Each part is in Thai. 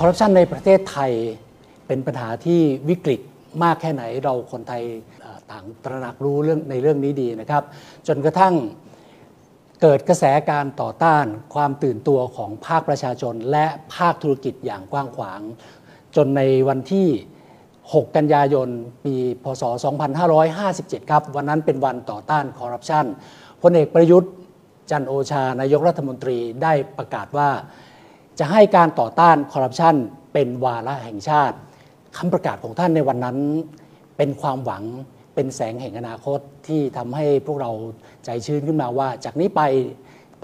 คอร์รัปชันในประเทศไทยเป็นปัญหาที่วิกฤตมากแค่ไหนเราคนไทยต่างตระหนักรู้เรื่องในเรื่องนี้ดีนะครับ จนกระทั่งเกิดกระแสการต่อต้านความตื่นตัวของภาคประชาชน และภาคธุรกิจอย่างกว้างขวาง จนในวันที่ 6 กันยายนปีพศ 2557 ครับ วันนั้นเป็นวันต่อต้านคอร์รัปชันพลเอกประยุทธ์จันโอชานายกรัฐมนตรีได้ประกาศว่า จะให้การต่อต้านคอร์รัปชันเป็นวาระแห่งชาติคำประกาศของท่านในวันนั้น เป็นความหวังเป็นแสงแห่งอนาคตที่ทำให้พวกเราใจชื้นขึ้นมาว่า จากนี้ไป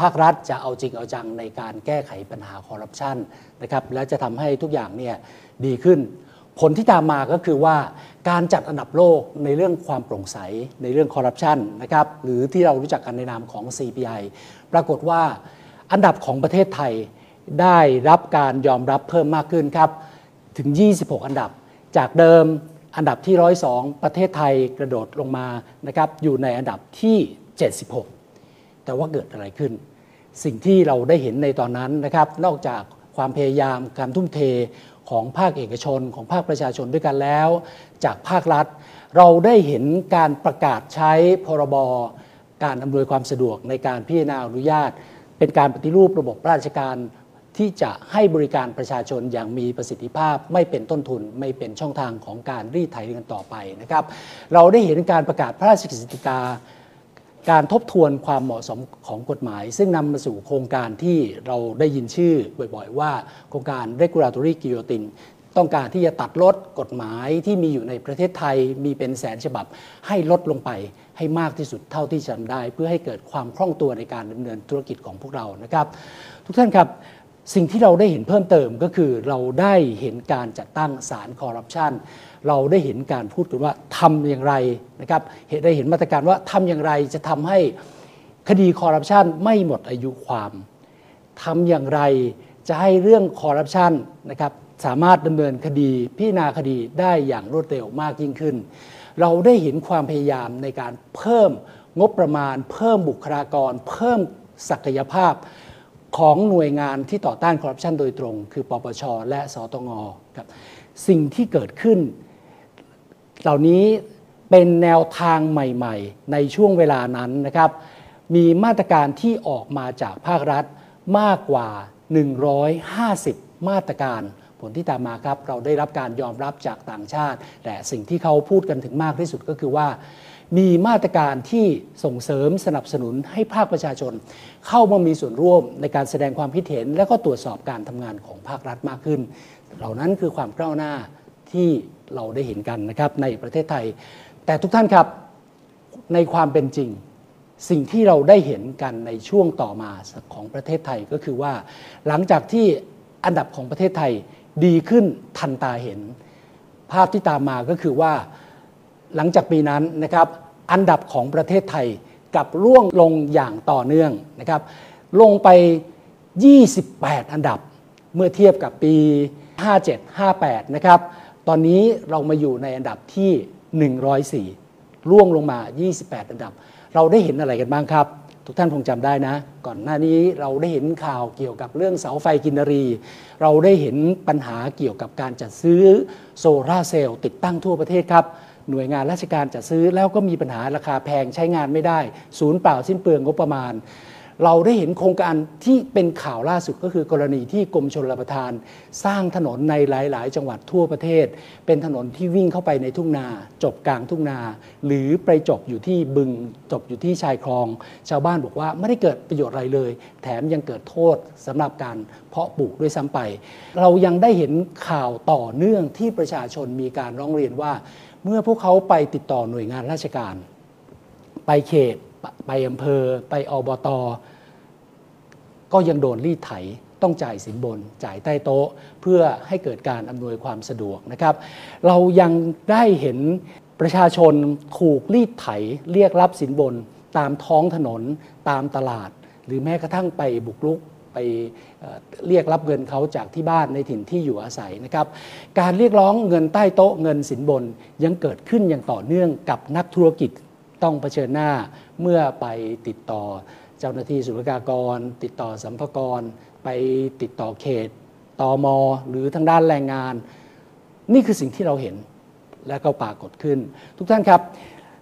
ภาครัฐจะเอาจริงเอาจังในการแก้ไขปัญหาคอร์รัปชันนะครับและจะทำให้ทุกอย่างเนี่ยดีขึ้น ผลที่ตามมาก็คือว่าการจัดอันดับโลกในเรื่องความโปร่งใสในเรื่องคอร์รัปชันนะครับหรือที่เรารู้จักกันในนามของ CPI ปรากฏว่าอันดับของประเทศไทย ได้รับการยอมรับเพิ่มมากขึ้นครับ ถึง 26 อันดับ จากเดิมอันดับที่ 102 ประเทศไทยกระโดดลงมานะครับอยู่ในอันดับที่ 76 แต่ว่าเกิดอะไรขึ้น สิ่งที่เราได้เห็นในตอนนั้นนะครับ นอกจากความพยายามการทุ่มเทของภาคเอกชนของภาคประชาชนด้วยกันแล้ว จากภาครัฐ เราได้เห็นการประกาศใช้พรบการอำนวยความสะดวกในการพิจารณาอนุญาต เป็นการปฏิรูประบบราชการ ที่จะให้บริการประชาชนอย่างมีประสิทธิภาพ ไม่เป็นต้นทุนไม่เป็นช่องทางของการรีดไถเงินต่อไปนะครับเราได้เห็นการประกาศพระราชกฤษฎีกาการทบทวนความเหมาะสมของกฎหมาย ซึ่งนำมาสู่โครงการที่เราได้ยินชื่อบ่อยๆ ว่าโครงการ regulatory guillotine ต้องการที่จะตัดลดกฎหมายที่มีอยู่ในประเทศไทยมีเป็นแสนฉบับ ให้ลดลงไปให้มากที่สุดเท่าที่จะทำได้ เพื่อให้เกิดความคล่องตัวในการดำเนินธุรกิจของพวกเรานะครับ ทุกท่านครับ สิ่งที่เราได้เห็นเพิ่มเติมก็คือเราได้เห็นการจัดตั้งศาลคอร์รัปชันเราได้เห็นการพูดกันว่าทำอย่างไรนะครับเห็นได้เห็นมาตรการว่าทำอย่างไรจะทำให้คดีคอร์รัปชันไม่หมดอายุความทำอย่างไรจะให้เรื่องคอร์รัปชันนะครับสามารถดำเนินคดีพิจารณาคดีได้อย่างรวดเร็วมากยิ่งขึ้น เราได้เห็นความพยายามในการเพิ่มงบประมาณ เพิ่มบุคลากร เพิ่มศักยภาพ ของหน่วยงานที่ต่อต้านคอร์รัปชันโดยตรง คือปปช และสตงครับสิ่งที่เกิดขึ้น เหล่านี้เป็นแนวทางใหม่ ๆ ในช่วงเวลานั้นนะครับ มีมาตรการที่ออกมาจากภาครัฐมากกว่า 150 มาตรการ ผลที่ตามมาครับ เราได้รับการยอมรับจากต่างชาติ แต่สิ่งที่เขาพูดกันถึงมากที่สุดก็คือว่า มีมาตรการที่ส่งเสริมสนับสนุนให้ภาคประชาชน เข้ามามีส่วนร่วมในการแสดงความคิดเห็น และก็ตรวจสอบการทำงานของภาครัฐมากขึ้น เหล่านั้นคือความก้าวหน้าที่เราได้เห็นกันนะครับในประเทศไทย แต่ทุกท่านครับในความเป็นจริง สิ่งที่เราได้เห็นกันในช่วงต่อมาของประเทศไทยก็คือว่า หลังจากที่อันดับของประเทศไทยดีขึ้นทันตาเห็น ภาพที่ตามมาก็คือว่าหลังจากปีนั้นนะครับ อันดับของประเทศไทยกับร่วงลงอย่างต่อเนื่องนะครับ ลงไป 28 อันดับเมื่อเทียบกับปี 57 58 นะครับ ตอนนี้เรามาอยู่ในอันดับที่ 104 ร่วงลงมา 28 อันดับ เราได้เห็นอะไรกันบ้างครับทุกท่านคงจำได้นะ ก่อนหน้านี้เราได้เห็นข่าวเกี่ยวกับเรื่องเสาไฟกินรี เราได้เห็นปัญหาเกี่ยวกับการจัดซื้อโซลาร์เซลล์ติดตั้งทั่วประเทศครับ หน่วยงานราชการจัดซื้อแล้วก็มีปัญหาราคาแพงใช้งานไม่ได้ ศูนย์เปล่าสิ้นเปลืองงบประมาณ เราได้เห็นโครงการที่เป็นข่าวล่าสุดก็คือกรณีที่กรมชลประทาน สร้างถนนในหลาย ๆ จังหวัดทั่วประเทศ เป็นถนนที่วิ่งเข้าไปในทุ่งนา จบกลางทุ่งนา หรือไปจบอยู่ที่บึงจบอยู่ที่ชายคลอง ชาวบ้านบอกว่าไม่ได้เกิดประโยชน์อะไรเลย แถมยังเกิดโทษสำหรับการเพาะปลูกด้วยซ้ำไป เรายังได้เห็นข่าวต่อเนื่องที่ประชาชนมีการร้องเรียนว่า เมื่อพวกเขาไปติดต่อหน่วยงานราชการ ไปเขต ไปอำเภอไปอบตก็ยังโดนรีดไถต้องจ่ายสินบน จ่ายใต้โต๊ะ เพื่อให้เกิดการอำนวยความสะดวกนะครับ เรายังได้เห็นประชาชนถูกรีดไถเรียกรับสินบน ตามท้องถนนตามตลาด หรือแม้กระทั่งไปบุกรุกไปเรียกรับเงินเขาจากที่บ้านในถิ่นที่อยู่อาศัยนะครับ การเรียกร้องเงินใต้โต๊ะเงินสินบนยังเกิดขึ้นอย่างต่อเนื่องกับนักธุรกิจ ต้องเผชิญหน้าเมื่อไปติดต่อเจ้าหน้าที่ศุลกากร ติดต่อสัมภากร ไปติดต่อเขตตอมหรือทางด้านแรงงาน นี่คือสิ่งที่เราเห็นและก็ปรากฏขึ้น ทุกท่านครับ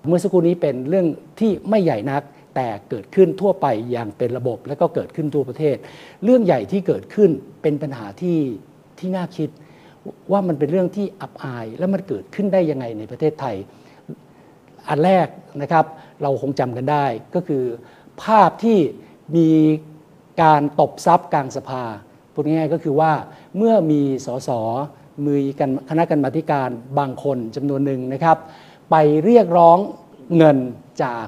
เมื่อสักครู่นี้เป็นเรื่องที่ไม่ใหญ่นักแต่เกิดขึ้นทั่วไปอย่างเป็นระบบและก็เกิดขึ้นทั่วประเทศ เรื่องใหญ่ที่เกิดขึ้นเป็นปัญหาที่ที่น่าคิด ว่ามันเป็นเรื่องที่อับอาย และมันเกิดขึ้นได้ยังไงในประเทศไทย อันแรกนะครับเราคงจำกันได้ก็คือภาพที่มีการตบซับกลางสภาพูดง่ายๆก็คือว่าเมื่อมีสสมือกันคณะกรรมาการบางคนจำนวนหนึ่งนะครับ ไปเรียกร้องเงินจาก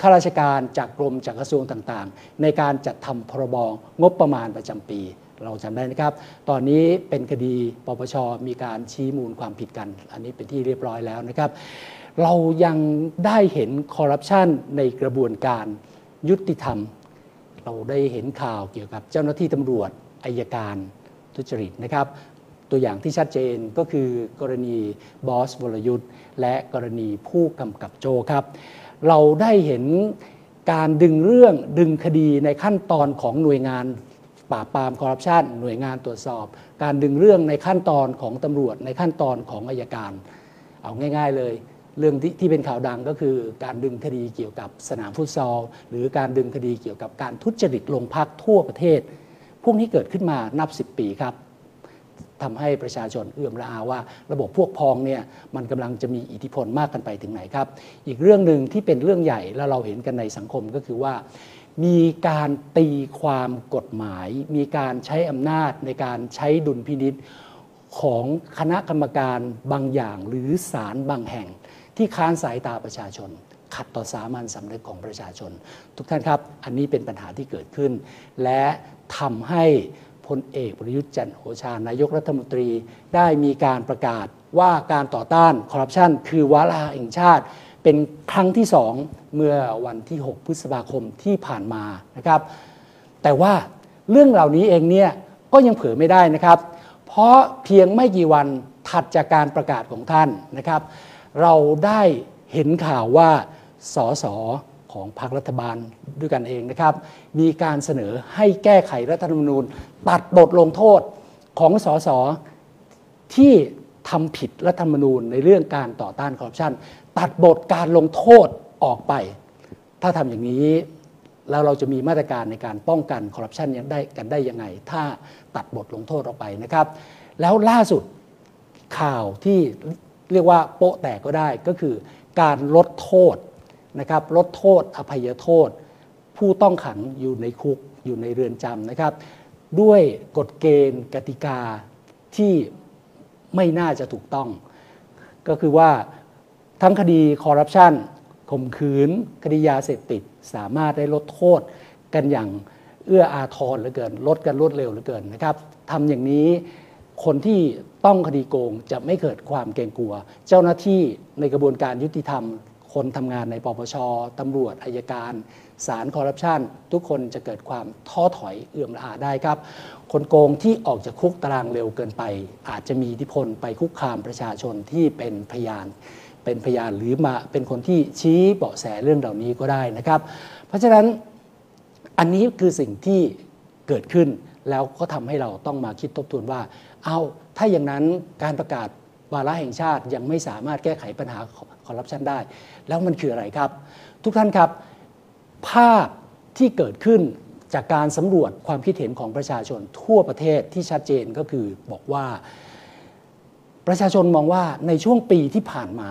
ข้าราชการจากกรมจากกระทรวงต่างๆ ในการจัดทำพรบงบประมาณประจำปี เราจำได้นะครับ ตอนนี้เป็นคดีปปชมีการชี้มูลความผิดกัน อันนี้เป็นที่เรียบร้อยแล้วนะครับ เรายังได้เห็นคอร์รัปชันในกระบวนการยุติธรรม เราได้เห็นข่าวเกี่ยวกับเจ้าหน้าที่ตำรวจอายการทุจริตนะครับ ตัวอย่างที่ชัดเจนก็คือกรณีบอสวรยุทธ์และกรณีผู้กำกับโจครับ เราได้เห็นการดึงเรื่องดึงคดีในขั้นตอนของหน่วยงานปราบปรามคอร์รัปชันหน่วยงานตรวจสอบ การดึงเรื่องในขั้นตอนของตำรวจในขั้นตอนของอายการ เอาง่าย ๆเลย เรื่องที่ที่เป็นข่าวดังก็คือการดึงคดีเกี่ยวกับสนามฟุตซอล หรือการดึงคดีเกี่ยวกับการทุจริตลงพักทั่วประเทศ พวกนี้เกิดขึ้นมานับ 10 ปีครับทำให้ประชาชนเอื้อมละอาว่า ระบบพวกพ้องเนี่ยมันกำลังจะมีอิทธิพลมากกันไปถึงไหนครับ อีกเรื่องหนึ่งที่เป็นเรื่องใหญ่แล้วเราเห็นกันในสังคมก็คือว่า มีการตีความกฎหมาย มีการใช้อำนาจในการใช้ดุลพินิษของคณะกรรมการบางอย่างหรือศาลบางแห่ง ที่ค้านสายตาประชาชน ขัดต่อสามัญสำนึกของประชาชน ทุกท่านครับ อันนี้เป็นปัญหาที่เกิดขึ้น และทำให้พลเอกประยุทธ์จันทร์โอชานายกรัฐมนตรีได้มีการประกาศว่าการต่อต้านคอร์รัปชันคือวาระแห่งชาติ เป็นครั้งที่สองเมื่อวันที่ 6 พฤษภาคมที่ผ่านมานะครับ แต่ว่าเรื่องเหล่านี้เองเนี่ยก็ยังเผยไม่ได้นะครับ เพราะเพียงไม่กี่วันถัดจากการประกาศของท่านนะครับ เราได้เห็นข่าวว่าสสของพรรครัฐบาลด้วยกันเองนะครับ มีการเสนอให้แก้ไขรัฐธรรมนูญ ตัดบทลงโทษของสสที่ทำผิดรัฐธรรมนูญในเรื่องการต่อต้านคอร์รัปชันตัดบทการลงโทษออกไป ถ้าทำอย่างนี้แล้วเราจะมีมาตรการในการป้องกันคอร์รัปชันยังได้กันได้ยังไง ถ้าตัดบทลงโทษออกไปนะครับ แล้วล่าสุดข่าวที่ เรียกว่าโป๊ะแตกก็ได้ก็คือการลดโทษนะครับลดโทษอภัยโทษ ผู้ต้องขังอยู่ในคุกอยู่ในเรือนจำนะครับ ด้วยกฎเกณฑ์กติกาที่ไม่น่าจะถูกต้อง ก็คือว่าทั้งคดีคอร์รัปชันข่มขืน คดียาเสพติด สามารถได้ลดโทษกันอย่างเอื้ออาทรเหลือเกิน ลดกันรวดเร็วเหลือเกินนะครับทำอย่างนี้ คนที่ต้องคดีโกงจะไม่เกิดความเกรงกลัว เจ้าหน้าที่ในกระบวนการยุติธรรม คนทำงานในปปชตำรวจอายการศาลคอร์รัปชันทุกคนจะเกิดความท้อถอยเอื่อมละอาได้ครับ คนโกงที่ออกจากคุกตารางเร็วเกินไป อาจจะมีอิทธิพลไปคุกคามประชาชนที่เป็นพยาน เป็นพยานหรือมาเป็นคนที่ชี้เบาะแสเรื่องเหล่านี้ก็ได้นะครับ เพราะฉะนั้นอันนี้คือสิ่งที่เกิดขึ้น แล้วก็ทำให้เราต้องมาคิดทบทวนว่า เอาถ้าอย่างนั้นการประกาศวาระแห่งชาติยังไม่สามารถแก้ไขปัญหาคอร์รัปชันได้ แล้วมันคืออะไรครับ ทุกท่านครับ ภาพที่เกิดขึ้นจากการสำรวจความคิดเห็นของประชาชนทั่วประเทศที่ชัดเจนก็คือบอกว่า ประชาชนมองว่าในช่วงปีที่ผ่านมา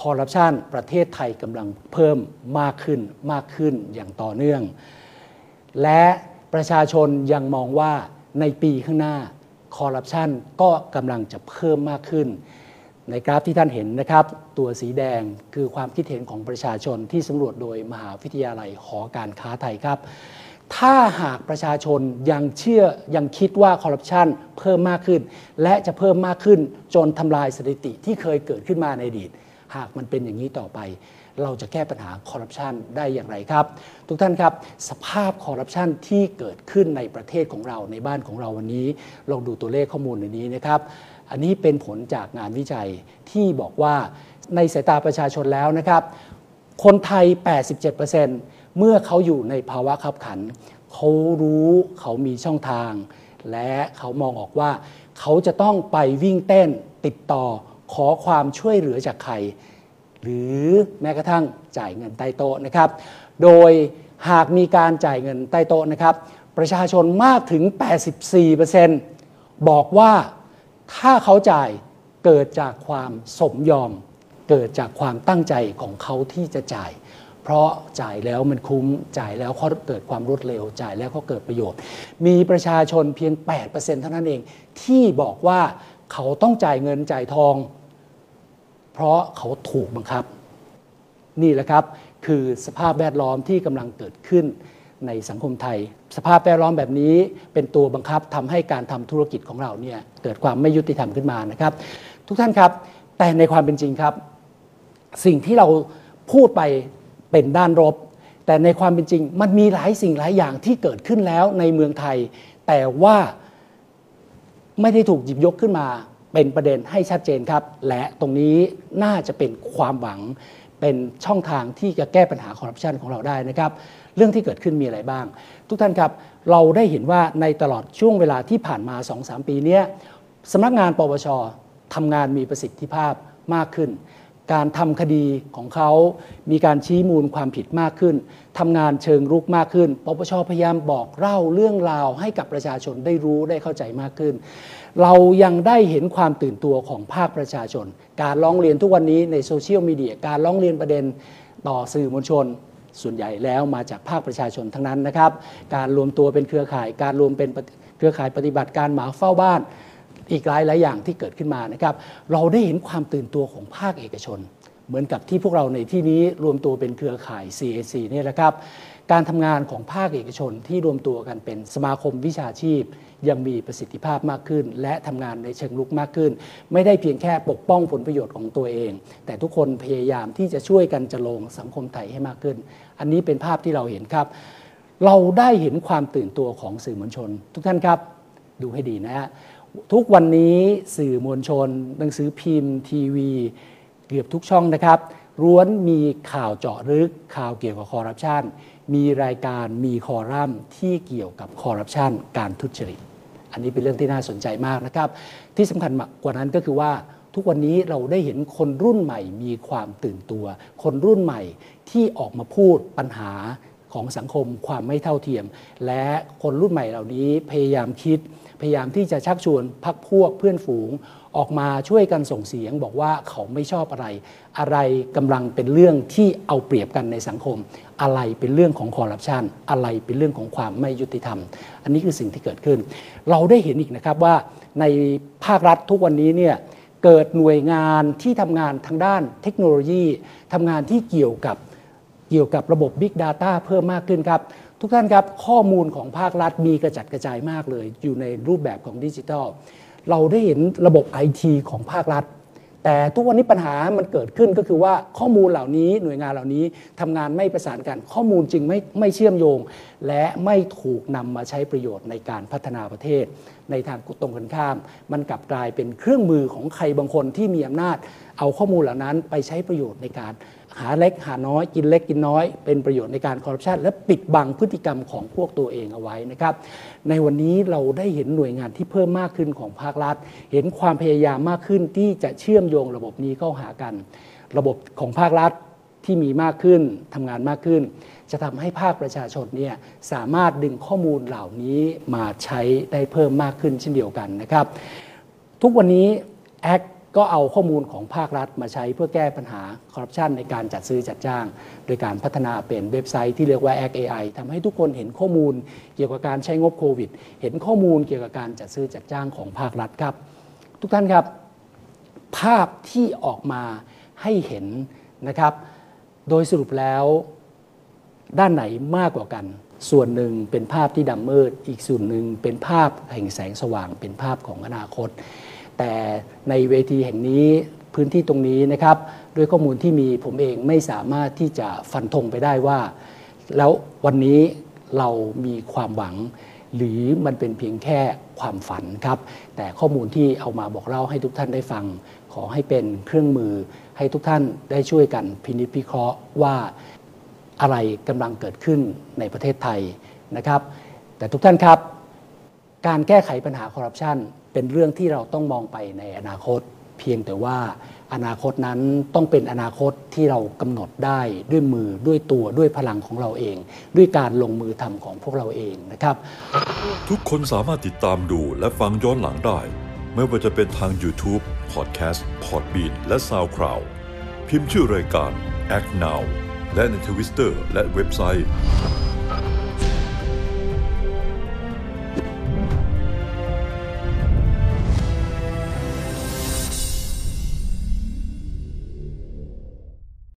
คอร์รัปชันประเทศไทยกำลังเพิ่มมากขึ้นมากขึ้นอย่างต่อเนื่อง และ ประชาชนยังมองว่าในปีข้างหน้าคอร์รัปชันก็กำลังจะเพิ่มมากขึ้น ในกราฟที่ท่านเห็นนะครับ ตัวสีแดงคือความคิดเห็นของประชาชนที่สำรวจโดยมหาวิทยาลัยหอการค้าไทยครับ ถ้าหากประชาชนยังเชื่อยังคิดว่าคอร์รัปชันเพิ่มมากขึ้น และจะเพิ่มมากขึ้นจนทำลายสถิติที่เคยเกิดขึ้นมาในอดีต หากมันเป็นอย่างนี้ต่อไป เราจะแก้ปัญหาคอร์รัปชันได้อย่างไรครับ ทุกท่านครับ สภาพคอร์รัปชันที่เกิดขึ้นในประเทศของเราในบ้านของเราวันนี้ ลองดูตัวเลขข้อมูลในนี้นะครับ อันนี้เป็นผลจากงานวิจัยที่บอกว่าในสายตาประชาชนแล้วนะครับ คนไทย 87%เมื่อเขาอยู่ในภาวะขับขัน เขารู้เขามีช่องทาง และเขามองออกว่า เขาจะต้องไปวิ่งเต้นติดต่อขอความช่วยเหลือจากใคร หรือแม้กระทั่งจ่ายเงินใต้โต๊ะนะครับ โดยหากมีการจ่ายเงินใต้โต๊ะนะครับ ประชาชนมากถึง 84%บอกว่าถ้าเขาจ่ายเกิดจากความสมยอม เกิดจากความตั้งใจของเขาที่จะจ่าย เพราะจ่ายแล้วมันคุ้มจ่ายแล้วเขาเกิดความรวดเร็ว จ่ายแล้วเขาเกิดประโยชน์ มีประชาชนเพียง 8%เท่านั้นเอง ที่บอกว่าเขาต้องจ่ายเงินจ่ายทอง เพราะเขาถูกบังคับ นี่แหละครับคือสภาพแวดล้อมที่กำลังเกิดขึ้นในสังคมไทย สภาพแวดล้อมแบบนี้เป็นตัวบังคับทำให้การทำธุรกิจของเราเนี่ยเกิดความไม่ยุติธรรมขึ้นมานะครับ ทุกท่านครับ แต่ในความเป็นจริงครับ สิ่งที่เราพูดไปเป็นด้านลบแต่ในความเป็นจริงมันมีหลายสิ่งหลายอย่างที่เกิดขึ้นแล้วในเมืองไทย แต่ว่าไม่ได้ถูกหยิบยกขึ้นมา เป็นประเด็นให้ชัดเจนครับ และตรงนี้น่าจะเป็นความหวังเป็นช่องทางที่จะแก้ปัญหาคอร์รัปชันของเราได้นะครับ เรื่องที่เกิดขึ้นมีอะไรบ้าง ทุกท่านครับ เราได้เห็นว่าในตลอดช่วงเวลาที่ผ่านมา 2-3 ปีเนี้ยสำนักงานปปชทำงานมีประสิทธิภาพมากขึ้น การทำคดีของเขา มีการชี้มูลความผิดมากขึ้นทำงานเชิงรุกมากขึ้น ปปชพยายามบอกเล่าเรื่องราวให้กับประชาชนได้รู้ได้เข้าใจมากขึ้น เรายังได้เห็นความตื่นตัวของภาคประชาชน การร้องเรียนทุกวันนี้ในโซเชียลมีเดียการร้องเรียนประเด็นต่อสื่อมวลชน ส่วนใหญ่แล้วมาจากภาคประชาชนทั้งนั้นนะครับ การรวมตัวเป็นเครือข่าย การรวมเป็นเครือข่ายปฏิบัติการหมาเฝ้าบ้าน อีกหลายหลายอย่างที่เกิดขึ้นมานะครับเราได้เห็นความตื่นตัวของภาคเอกชน เหมือนกับที่พวกเราในที่นี้รวมตัวเป็นเครือข่าย CAC เนี่ยแหละครับการทำงานของภาคเอกชนที่รวมตัวกันเป็นสมาคมวิชาชีพ ยังมีประสิทธิภาพมากขึ้น และทำงานในเชิงลุกมากขึ้น ไม่ได้เพียงแค่ปกป้องผลประโยชน์ของตัวเอง แต่ทุกคนพยายามที่จะช่วยกันจะลงสังคมไทยให้มากขึ้น อันนี้เป็นภาพที่เราเห็นครับ เราได้เห็นความตื่นตัวของสื่อมวลชน ทุกท่านครับ ดูให้ดีนะฮะ ทุกวันนี้สื่อมวลชน หนังสือพิมพ์ ทีวี เกือบทุกช่องนะครับล้วนมีข่าวเจาะลึกข่าวเกี่ยวกับคอร์รัปชันมีรายการมีคอรัมน์ที่เกี่ยวกับคอร์รัปชันการทุจริต อันนี้เป็นเรื่องที่น่าสนใจมากนะครับ ที่สำคัญกว่านั้นก็คือว่าทุกวันนี้เราได้เห็นคนรุ่นใหม่มีความตื่นตัว คนรุ่นใหม่ที่ออกมาพูดปัญหา ของสังคมความไม่เท่าเทียม และคนรุ่นใหม่เหล่านี้พยายามคิด พยายามที่จะชักชวนพักพวกเพื่อนฝูง ออกมาช่วยกันส่งเสียง บอกว่าเขาไม่ชอบอะไร อะไรกำลังเป็นเรื่องที่เอาเปรียบกันในสังคม อะไรเป็นเรื่องของคอร์รัปชันอะไรเป็นเรื่องของความไม่ยุติธรรม อันนี้คือสิ่งที่เกิดขึ้น เราได้เห็นอีกนะครับว่าในภาครัฐทุกวันนี้เนี่ยเกิดหน่วยงานที่ทำงานทางด้านเทคโนโลยีทำงานที่เกี่ยวกับ เกี่ยวกับระบบ Big Data เพิ่มมากขึ้นครับ ทุกท่านครับข้อมูลของภาครัฐมีกระจัดกระจายมากเลย อยู่ในรูปแบบของดิจิทัล เราได้เห็นระบบไอทีของภาครัฐ แต่ทุกวันนี้ปัญหามันเกิดขึ้นก็คือว่าข้อมูลเหล่านี้หน่วยงานเหล่านี้ทำงานไม่ประสานกันข้อมูลจึงไม่ไม่เชื่อมโยง และไม่ถูกนำมาใช้ประโยชน์ในการพัฒนาประเทศ ในทางตรงกันข้าม มันกลับกลายเป็นเครื่องมือของใครบางคนที่มีอำนาจ เอาข้อมูลเหล่านั้นไปใช้ประโยชน์ในการ หาเล็กหาน้อยกินเล็กกินน้อย เป็นประโยชน์ในการคอร์รัปชันและปิดบังพฤติกรรมของพวกตัวเองเอาไว้นะครับ ในวันนี้เราได้เห็นหน่วยงานที่เพิ่มมากขึ้นของภาครัฐ เห็นความพยายามมากขึ้นที่จะเชื่อมโยงระบบนี้เข้าหากัน ระบบของภาครัฐที่มีมากขึ้นทำงานมากขึ้น จะทำให้ภาคประชาชนเนี่ยสามารถดึงข้อมูลเหล่านี้มาใช้ได้เพิ่มมากขึ้นเช่นเดียวกันนะครับ ทุกวันนี้แอค ก็เอาข้อมูลของภาครัฐมาใช้เพื่อแก้ปัญหาคอร์รัปชันในการจัดซื้อจัดจ้าง โดยการพัฒนาเป็นเว็บไซต์ที่เรียกว่า a c AI ทำให้ทุกคนเห็นข้อมูลเกี่ยวกับการใช้งบโควิด เห็นข้อมูลเกี่ยวกับการจัดซื้อจัดจ้างของภาครัฐครับ ทุกท่านครับ ภาพที่ออกมาให้เห็นนะครับ โดยสรุปแล้วด้านไหนมากกว่ากัน ส่วนหนึ่งเป็นภาพที่ดำมืด อีกส่วนหนึ่งเป็นภาพแห่งแสงสว่าง เป็นภาพของอนาคต แต่ในเวทีแห่งนี้พื้นที่ตรงนี้นะครับด้วยข้อมูลที่มีผมเองไม่สามารถที่จะฟันธงไปได้ว่า แล้ววันนี้เรามีความหวัง หรือมันเป็นเพียงแค่ความฝันครับ แต่ข้อมูลที่เอามาบอกเล่าให้ทุกท่านได้ฟัง ขอให้เป็นเครื่องมือให้ทุกท่านได้ช่วยกันพินิจพิเคราะห์ว่าอะไรกำลังเกิดขึ้นในประเทศไทยนะครับ แต่ทุกท่านครับ การแก้ไขปัญหาคอร์รัปชัน เป็นเรื่องที่เราต้องมองไปในอนาคต เพียงแต่ว่าอนาคตนั้นต้องเป็นอนาคตที่เรากำหนดได้ด้วยมือด้วยตัวด้วยพลังของเราเอง ด้วยการลงมือทำของพวกเราเองนะครับ ทุกคนสามารถติดตามดูและฟังย้อนหลังได้ ไม่ว่าจะเป็นทาง YouTube, Podcast, Podbean และ SoundCloud พิมพ์ชื่อรายการ Act Now และในทวิสเตอร์และเว็บไซต์